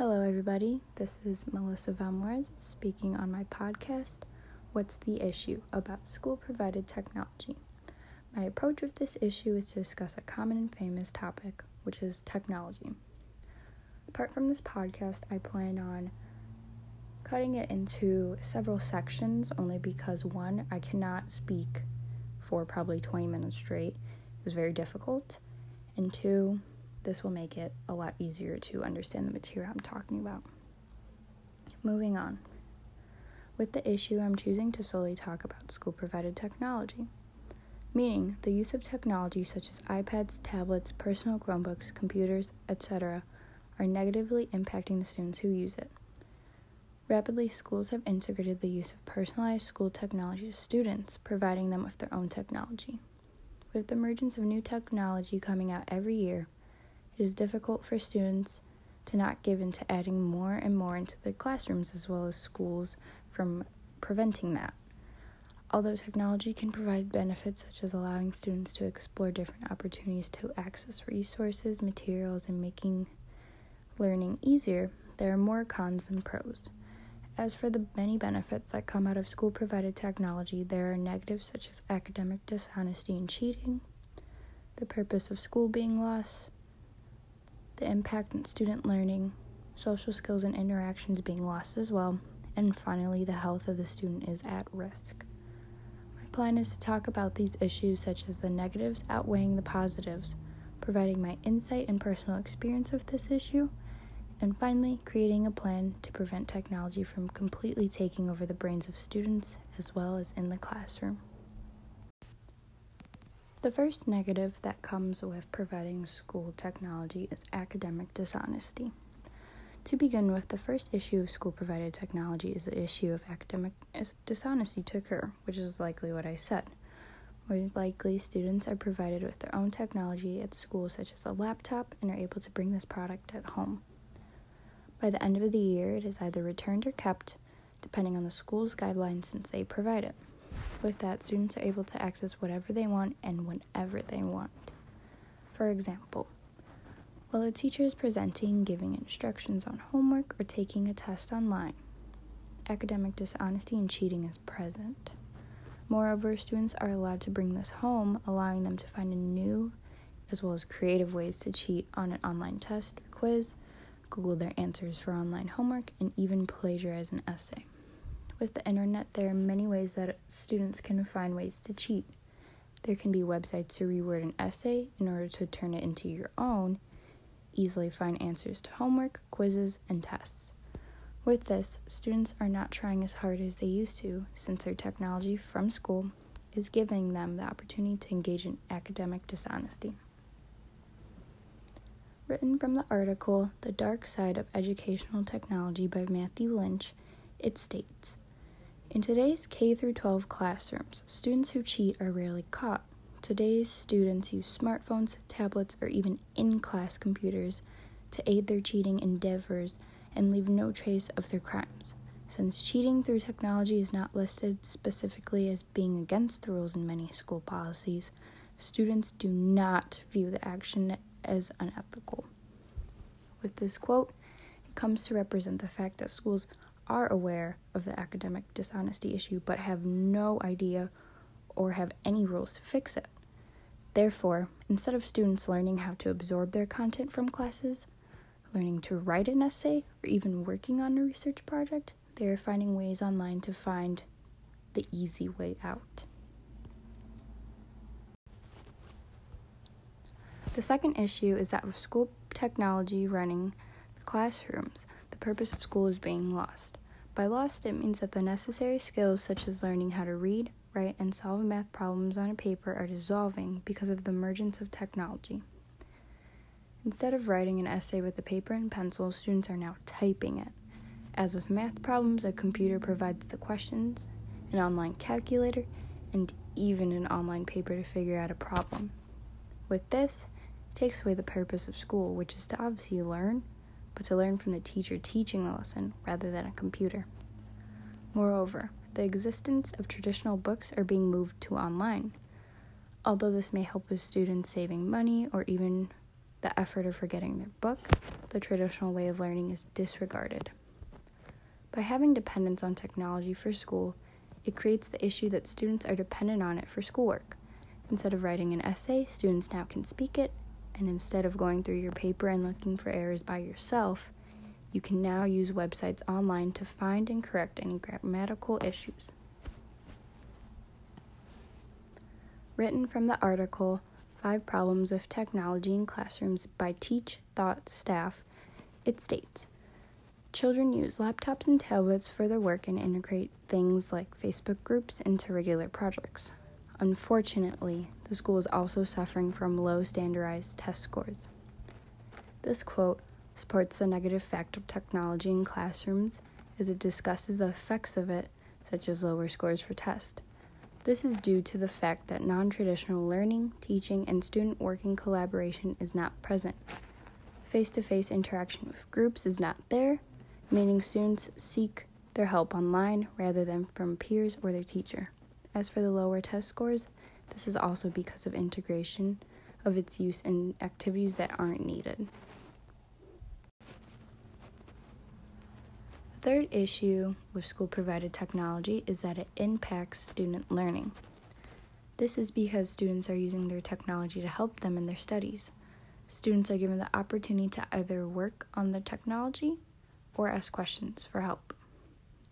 Hello, everybody. This is Melissa Valmores speaking on my podcast, What's the Issue about School Provided Technology. My approach with this issue is to discuss a common and famous topic, which is technology. Apart from this podcast, I plan on cutting it into several sections only because one, I cannot speak for probably 20 minutes straight, it's very difficult, and two, this will make it a lot easier to understand the material I'm talking about. Moving on. With the issue, I'm choosing to solely talk about school provided technology, meaning the use of technology such as iPads, tablets, personal Chromebooks, computers, etc., are negatively impacting the students who use it. Rapidly, schools have integrated the use of personalized school technology to students, providing them with their own technology. With the emergence of new technology coming out every year, it is difficult for students to not give in to adding more and more into their classrooms as well as schools from preventing that. Although technology can provide benefits such as allowing students to explore different opportunities to access resources, materials, and making learning easier, there are more cons than pros. As for the many benefits that come out of school provided technology, there are negatives such as academic dishonesty and cheating, the purpose of school being lost, the impact on student learning, social skills and interactions being lost as well, and finally, the health of the student is at risk. My plan is to talk about these issues such as the negatives outweighing the positives, providing my insight and personal experience with this issue, and finally, creating a plan to prevent technology from completely taking over the brains of students as well as in the classroom. The first negative that comes with providing school technology is academic dishonesty. To begin with, the first issue of school provided technology is the issue of academic dishonesty to occur, which is likely what I said. More likely, students are provided with their own technology at school, such as a laptop, and are able to bring this product at home. By the end of the year, it is either returned or kept, depending on the school's guidelines since they provide it. With that, students are able to access whatever they want and whenever they want. For example, while a teacher is presenting, giving instructions on homework, or taking a test online, academic dishonesty and cheating is present. Moreover, students are allowed to bring this home, allowing them to find a new as well as creative ways to cheat on an online test or quiz, Google their answers for online homework, and even plagiarize an essay. With the internet, there are many ways that students can find ways to cheat. There can be websites to reword an essay in order to turn it into your own, easily find answers to homework, quizzes, and tests. With this, students are not trying as hard as they used to since their technology from school is giving them the opportunity to engage in academic dishonesty. Written from the article The Dark Side of Educational Technology by Matthew Lynch, it states in today's K 12 classrooms, students who cheat are rarely caught. Today's students use smartphones, tablets, or even in class computers to aid their cheating endeavors and leave no trace of their crimes. Since cheating through technology is not listed specifically as being against the rules in many school policies, students do not view the action as unethical. With this quote, it comes to represent the fact that schools are aware of the academic dishonesty issue but have no idea or have any rules to fix it. Therefore, instead of students learning how to absorb their content from classes, learning to write an essay, or even working on a research project, they are finding ways online to find the easy way out. The second issue is that with school technology running the classrooms, the purpose of school is being lost. By lost, it means that the necessary skills such as learning how to read, write, and solve math problems on a paper are dissolving because of the emergence of technology. Instead of writing an essay with a paper and pencil, students are now typing it. As with math problems, a computer provides the questions, an online calculator, and even an online paper to figure out a problem. With this, it takes away the purpose of school, which is to obviously learn, but to learn from the teacher teaching the lesson rather than a computer. Moreover, the existence of traditional books are being moved to online. Although this may help with students saving money or even the effort of forgetting their book, the traditional way of learning is disregarded. By having dependence on technology for school, it creates the issue that students are dependent on it for schoolwork. Instead of writing an essay, students now can speak it, and instead of going through your paper and looking for errors by yourself, you can now use websites online to find and correct any grammatical issues. Written from the article Five Problems with Technology in Classrooms by Teach Thought Staff, it states Children use laptops and tablets for their work and integrate things like Facebook groups into regular projects. Unfortunately, the school is also suffering from low standardized test scores. This quote supports the negative effect of technology in classrooms as it discusses the effects of it, such as lower scores for tests. This is due to the fact that non traditional learning, teaching, and student working collaboration is not present. Face to face interaction with groups is not there, meaning students seek their help online rather than from peers or their teacher. As for the lower test scores, this is also because of integration of its use in activities that aren't needed. The third issue with school provided technology is that it impacts student learning. This is because students are using their technology to help them in their studies. Students are given the opportunity to either work on the technology or ask questions for help.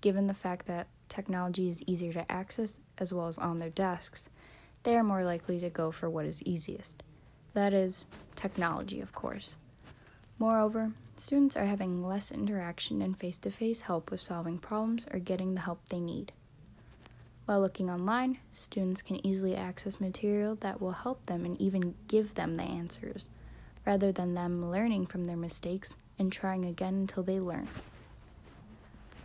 Given the fact that technology is easier to access as well as on their desks, they are more likely to go for what is easiest. That is, technology, of course. Moreover, students are having less interaction and face to face help with solving problems or getting the help they need. While looking online, students can easily access material that will help them and even give them the answers, rather than them learning from their mistakes and trying again until they learn.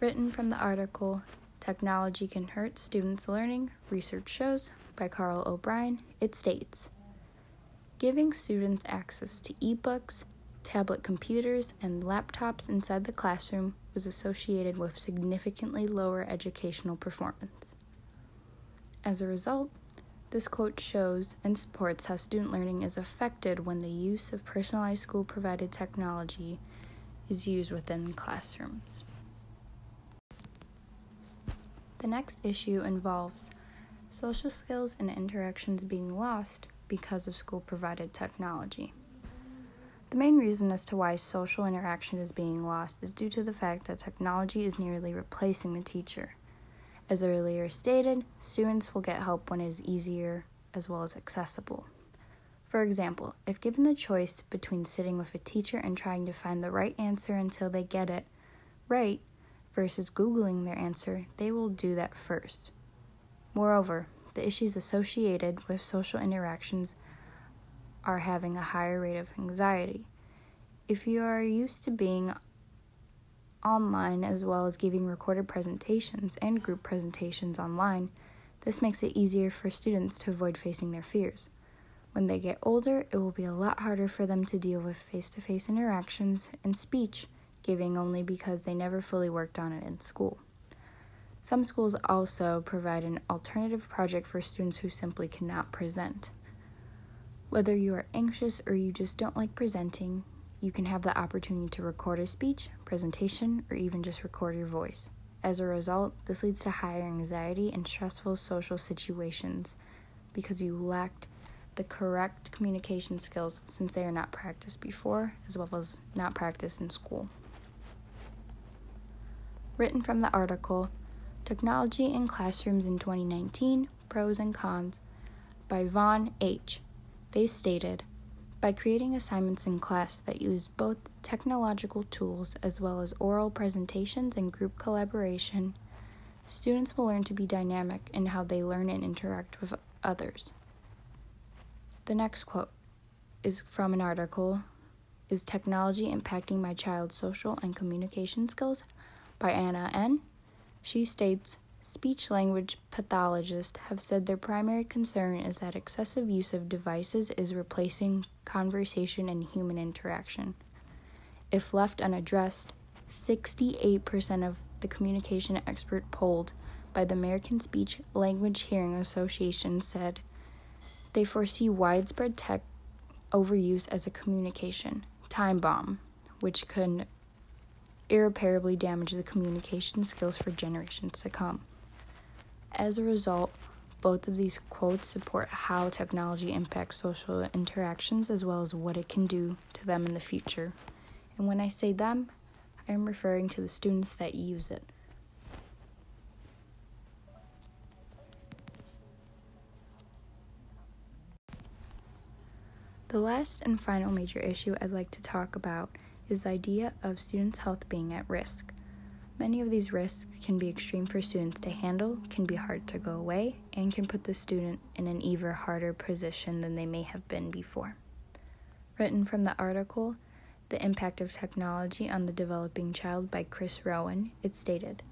Written from the article Technology Can Hurt Students' Learning, research shows by Carl O'Brien, it states Giving students access to ebooks, tablet computers, and laptops inside the classroom was associated with significantly lower educational performance. As a result, this quote shows and supports how student learning is affected when the use of personalized school provided technology is used within classrooms. The next issue involves social skills and interactions being lost because of school provided technology. The main reason as to why social interaction is being lost is due to the fact that technology is nearly replacing the teacher. As earlier stated, students will get help when it is easier as well as accessible. For example, if given the choice between sitting with a teacher and trying to find the right answer until they get it right versus Googling their answer, they will do that first. Moreover, the issues associated with social interactions are having a higher rate of anxiety. If you are used to being online as well as giving recorded presentations and group presentations online, this makes it easier for students to avoid facing their fears. When they get older, it will be a lot harder for them to deal with face to face interactions and speech giving only because they never fully worked on it in school. Some schools also provide an alternative project for students who simply cannot present. Whether you are anxious or you just don't like presenting, you can have the opportunity to record a speech, presentation, or even just record your voice. As a result, this leads to higher anxiety and stressful social situations because you lacked the correct communication skills since they are not practiced before, as well as not practiced in school. Written from the article Technology in Classrooms in 2019 Pros and Cons by Vaughn H. They stated, by creating assignments in class that use both technological tools as well as oral presentations and group collaboration, students will learn to be dynamic in how they learn and interact with others. The next quote is from an article Is Technology Impacting My Child's Social and Communication Skills? by Anna N. She states Speech language pathologists have said their primary concern is that excessive use of devices is replacing conversation and human interaction. If left unaddressed, 68% of the communication expert polled by the American Speech Language Hearing Association said they foresee widespread tech overuse as a communication time bomb, which can irreparably damage the communication skills for generations to come. As a result, both of these quotes support how technology impacts social interactions as well as what it can do to them in the future. And when I say them, I am referring to the students that use it. The last and final major issue I'd like to talk about is the idea of students' health being at risk. Many of these risks can be extreme for students to handle, can be hard to go away, and can put the student in an even harder position than they may have been before. Written from the article, The Impact of Technology on the Developing Child by Chris Rowan, it stated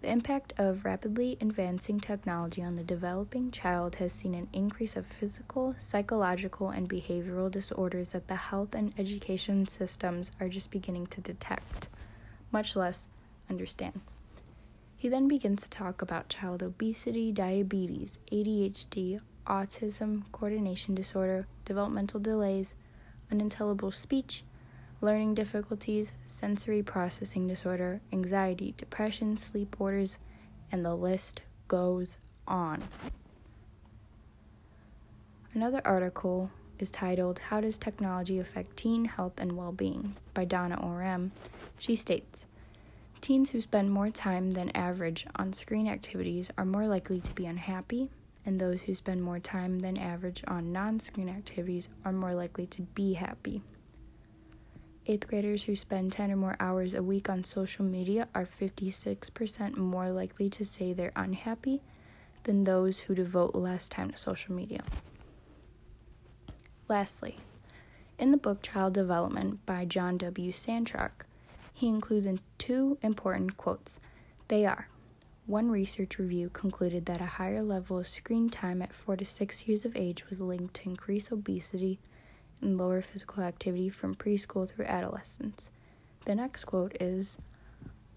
The impact of rapidly advancing technology on the developing child has seen an increase of physical, psychological, and behavioral disorders that the health and education systems are just beginning to detect, much less understand. He then begins to talk about child obesity, diabetes, ADHD, autism, coordination disorder, developmental delays, unintelligible speech, learning difficulties, sensory processing disorder, anxiety, depression, sleep disorders, and the list goes on. Another article is titled How Does Technology Affect Teen Health and Well-Being by Donna Orem. She states, Teens who spend more time than average on screen activities are more likely to be unhappy, and those who spend more time than average on non screen activities are more likely to be happy. Eighth graders who spend 10 or more hours a week on social media are 56% more likely to say they're unhappy than those who devote less time to social media. Lastly, in the book Child Development by John W. Santrock, he includes in two important quotes. They are one research review concluded that a higher level of screen time at 4 to 6 years of age was linked to increased obesity and lower physical activity from preschool through adolescence. The next quote is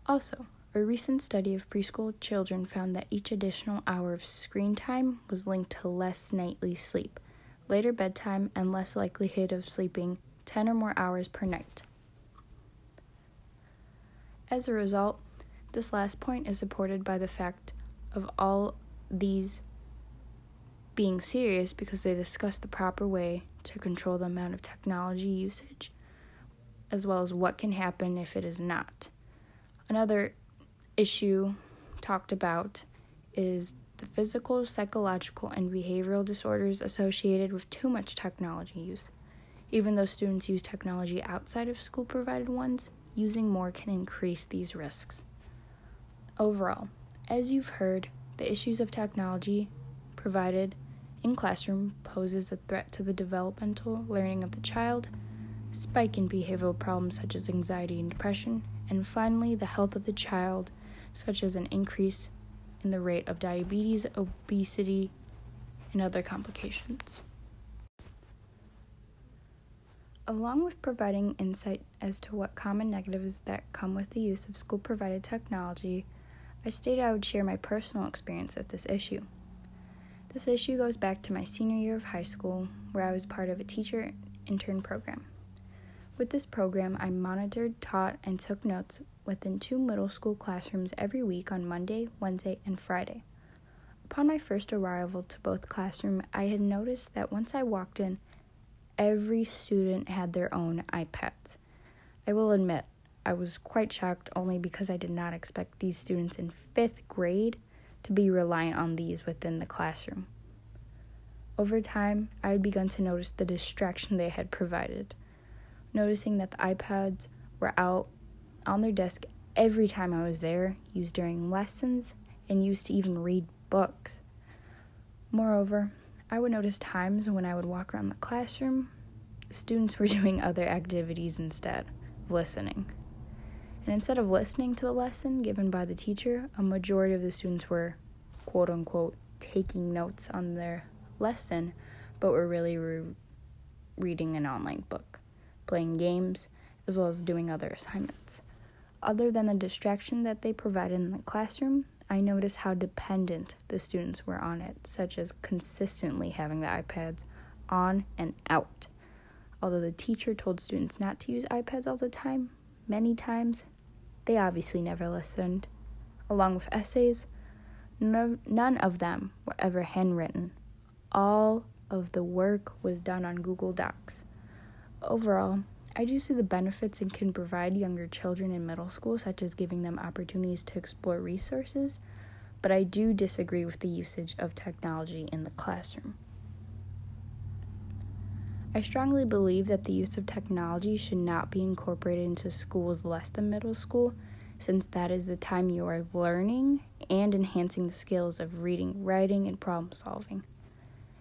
Also, a recent study of preschool children found that each additional hour of screen time was linked to less nightly sleep, later bedtime, and less likelihood of sleeping 10 or more hours per night. As a result, this last point is supported by the fact of all these being serious because they discuss the proper way to control the amount of technology usage, as well as what can happen if it is not. Another issue talked about is the physical, psychological, and behavioral disorders associated with too much technology use. Even though students use technology outside of school provided ones, using more can increase these risks. Overall, as you've heard, the issues of technology provided in classroom poses a threat to the developmental learning of the child, spike in behavioral problems such as anxiety and depression, and finally the health of the child, such as an increase in the rate of diabetes, obesity, and other complications. Along with providing insight as to what common negatives that come with the use of school provided technology, I stated I would share my personal experience with this issue. This issue goes back to my senior year of high school, where I was part of a teacher intern program. With this program, I monitored, taught, and took notes within two middle school classrooms every week on Monday, Wednesday, and Friday. Upon my first arrival to both classrooms, I had noticed that once I walked in, every student had their own iPads. I will admit, I was quite shocked only because I did not expect these students in fifth grade to be reliant on these within the classroom. Over time, I had begun to notice the distraction they had provided, noticing that the iPads were out on their desk every time I was there, used during lessons, and used to even read books. Moreover, I would notice times when I would walk around the classroom, students were doing other activities instead of listening. And instead of listening to the lesson given by the teacher, a majority of the students were, quote unquote, taking notes on their lesson, but were really re- reading an online book, playing games, as well as doing other assignments. Other than the distraction that they provided in the classroom, I noticed how dependent the students were on it, such as consistently having the iPads on and out. although the teacher told students not to use iPads all the time, many times, they obviously never listened. Along with essays, no, none of them were ever handwritten. All of the work was done on Google Docs. Overall, I do see the benefits it can provide younger children in middle school, such as giving them opportunities to explore resources, but I do disagree with the usage of technology in the classroom. I strongly believe that the use of technology should not be incorporated into schools less than middle school, since that is the time you are learning and enhancing the skills of reading, writing, and problem solving.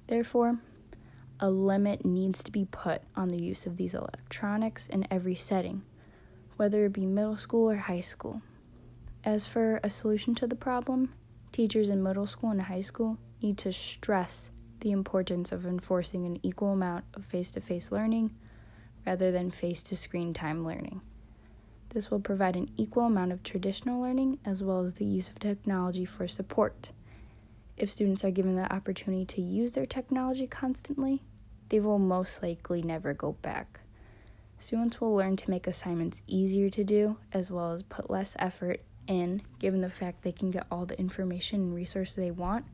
Therefore, a limit needs to be put on the use of these electronics in every setting, whether it be middle school or high school. As for a solution to the problem, teachers in middle school and high school need to stress the importance of enforcing an equal amount of face to face learning rather than face to screen time learning. This will provide an equal amount of traditional learning as well as the use of technology for support. If students are given the opportunity to use their technology constantly, they will most likely never go back. Students will learn to make assignments easier to do as well as put less effort in, given the fact they can get all the information and resources they want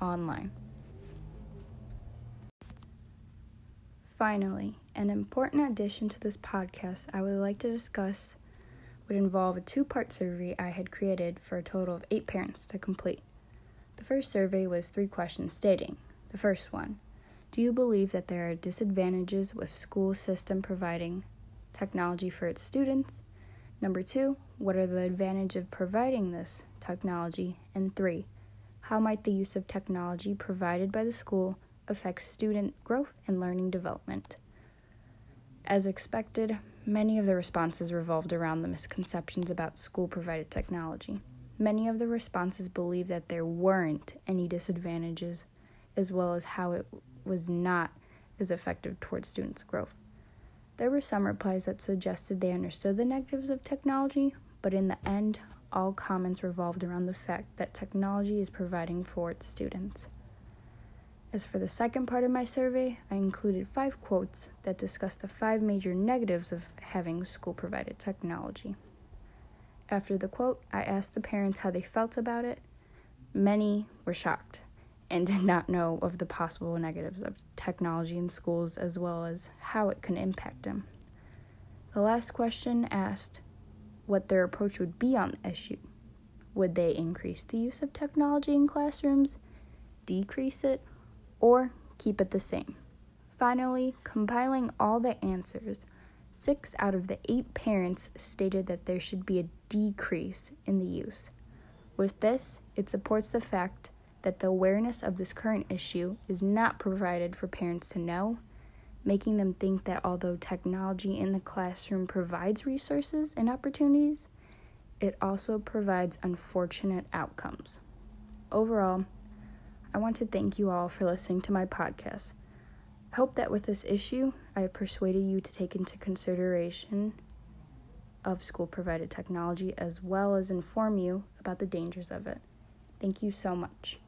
online. Finally, an important addition to this podcast I would like to discuss would involve a two part survey I had created for a total of eight parents to complete. The first survey was three questions stating the first one, do you believe that there are disadvantages with school system providing technology for its students? Number 2, what are the advantages of providing this technology? And 3, how might the use of technology provided by the school affect student growth and learning development? As expected, many of the responses revolved around the misconceptions about school provided technology. Many of the responses believed that there weren't any disadvantages, as well as how it was not as effective towards students' growth. There were some replies that suggested they understood the negatives of technology, but in the end, all comments revolved around the fact that technology is providing for its students. As for the second part of my survey, I included five quotes that discuss the five major negatives of having school provided technology. After the quote, I asked the parents how they felt about it. Many were shocked and did not know of the possible negatives of technology in schools as well as how it can impact them. The last question asked what their approach would be on the issue. Would they increase the use of technology in classrooms, decrease it, or keep it the same? Finally, compiling all the answers, six out of the eight parents stated that there should be a decrease in the use. With this, it supports the fact that the awareness of this current issue is not provided for parents to know, making them think that although technology in the classroom provides resources and opportunities, it also provides unfortunate outcomes. Overall, I want to thank you all for listening to my podcast. I hope that with this issue, I have persuaded you to take into consideration of school provided technology as well as inform you about the dangers of it. Thank you so much.